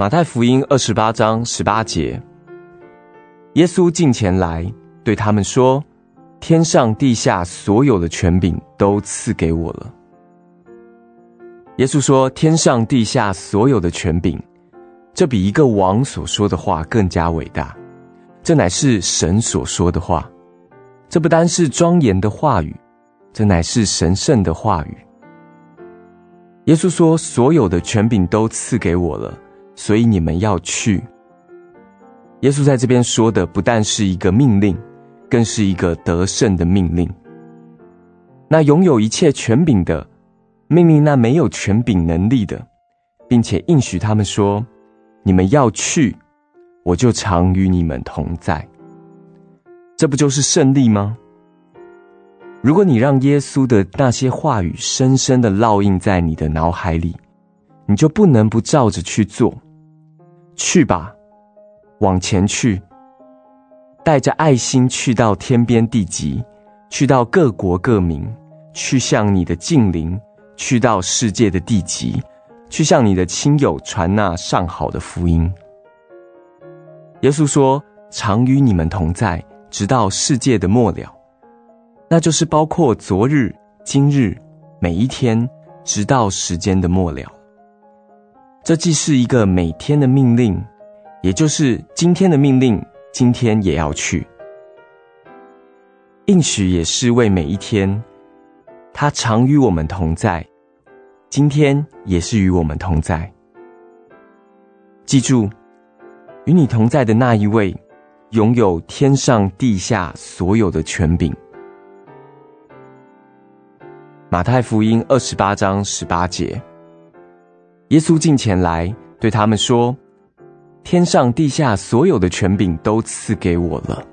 马太福音二十八章十八节，耶稣近前来，对他们说：“天上地下所有的权柄都赐给我了。”耶稣说：“天上地下所有的权柄，这比一个王所说的话更加伟大。这乃是神所说的话，这不单是庄严的话语，这乃是神圣的话语。”耶稣说：“所有的权柄都赐给我了。”所以你们要去。耶稣在这边说的不但是一个命令，更是一个得胜的命令。那拥有一切权柄的命令，那没有权柄能力的，并且应许他们说：“你们要去，我就常与你们同在。”这不就是胜利吗？如果你让耶稣的那些话语深深的烙印在你的脑海里，你就不能不照着去做。去吧，往前去，带着爱心去到天边地极，去到各国各民，去向你的近邻，去到世界的地极，去向你的亲友传那上好的福音。耶稣说：“常与你们同在，直到世界的末了。”那就是包括昨日、今日、每一天，直到时间的末了。这既是一个每天的命令，也就是今天的命令，今天也要去。应许也是为每一天，他常与我们同在，今天也是与我们同在。记住，与你同在的那一位，拥有天上地下所有的权柄。马太福音二十八章十八节。耶稣近前来，对他们说：“天上地下所有的权柄都赐给我了。”